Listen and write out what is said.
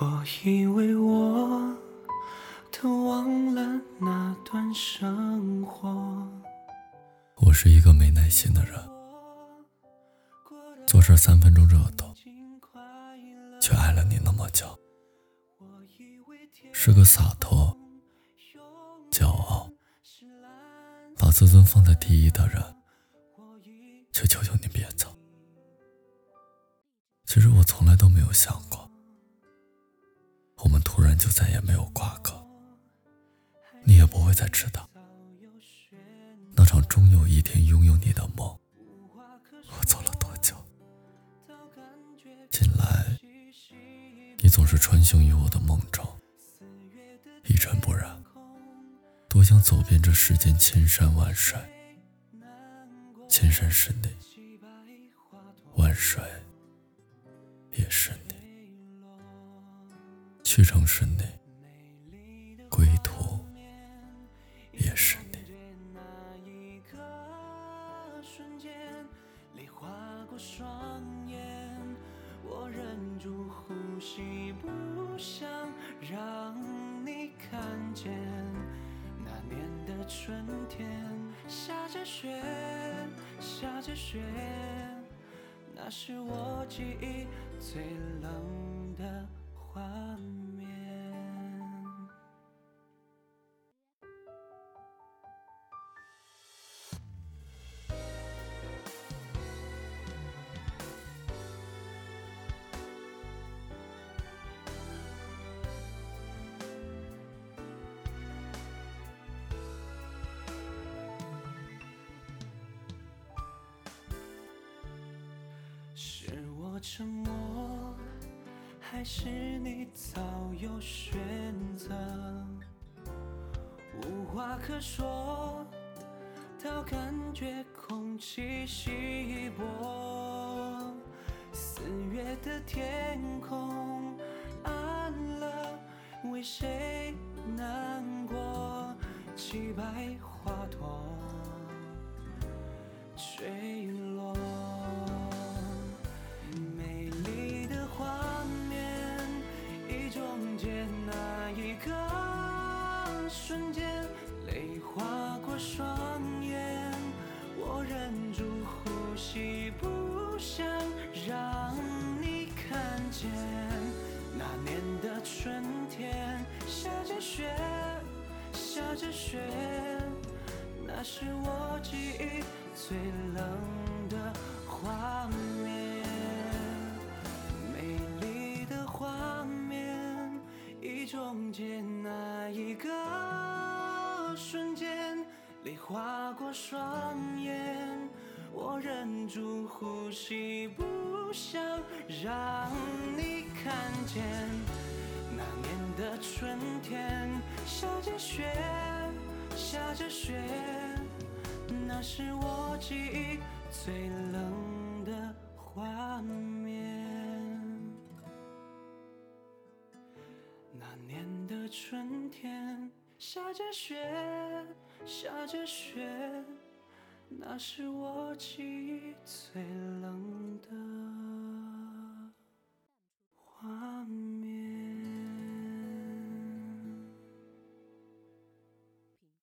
我以为我都忘了那段生活。我是一个没耐心的人，做事三分钟热度，却爱了你那么久。是个洒脱、骄傲、把自尊放在第一的人，却求求你别走。其实我从来都没有想，就再也没有瓜葛，你也不会再知道那场终有一天拥有你的梦，我走了多久。近来，你总是穿行于我的梦中。一尘不染，多想走遍这世间千山万水。千山是你，万水去城是你，归途也是你。见那年的春天，下着雪，下着雪，那是我记忆最冷的画面。是我沉默还是你早有选择？无话可说，到感觉空气稀薄。四月的天空暗了，为谁难过？凄白花朵瞬间，泪划过双眼，我忍住呼吸，不想让你看见。那年的春天，下着雪，下着雪，那是我记忆最冷的画面。美丽的画面，已终结。瞬间，泪划过双眼，我忍住呼吸，不想让你看见。那年的春天，下着雪，下着雪，那是我记忆最冷的画面。那年的春天。下着雪，下着雪，那是我记忆最冷的。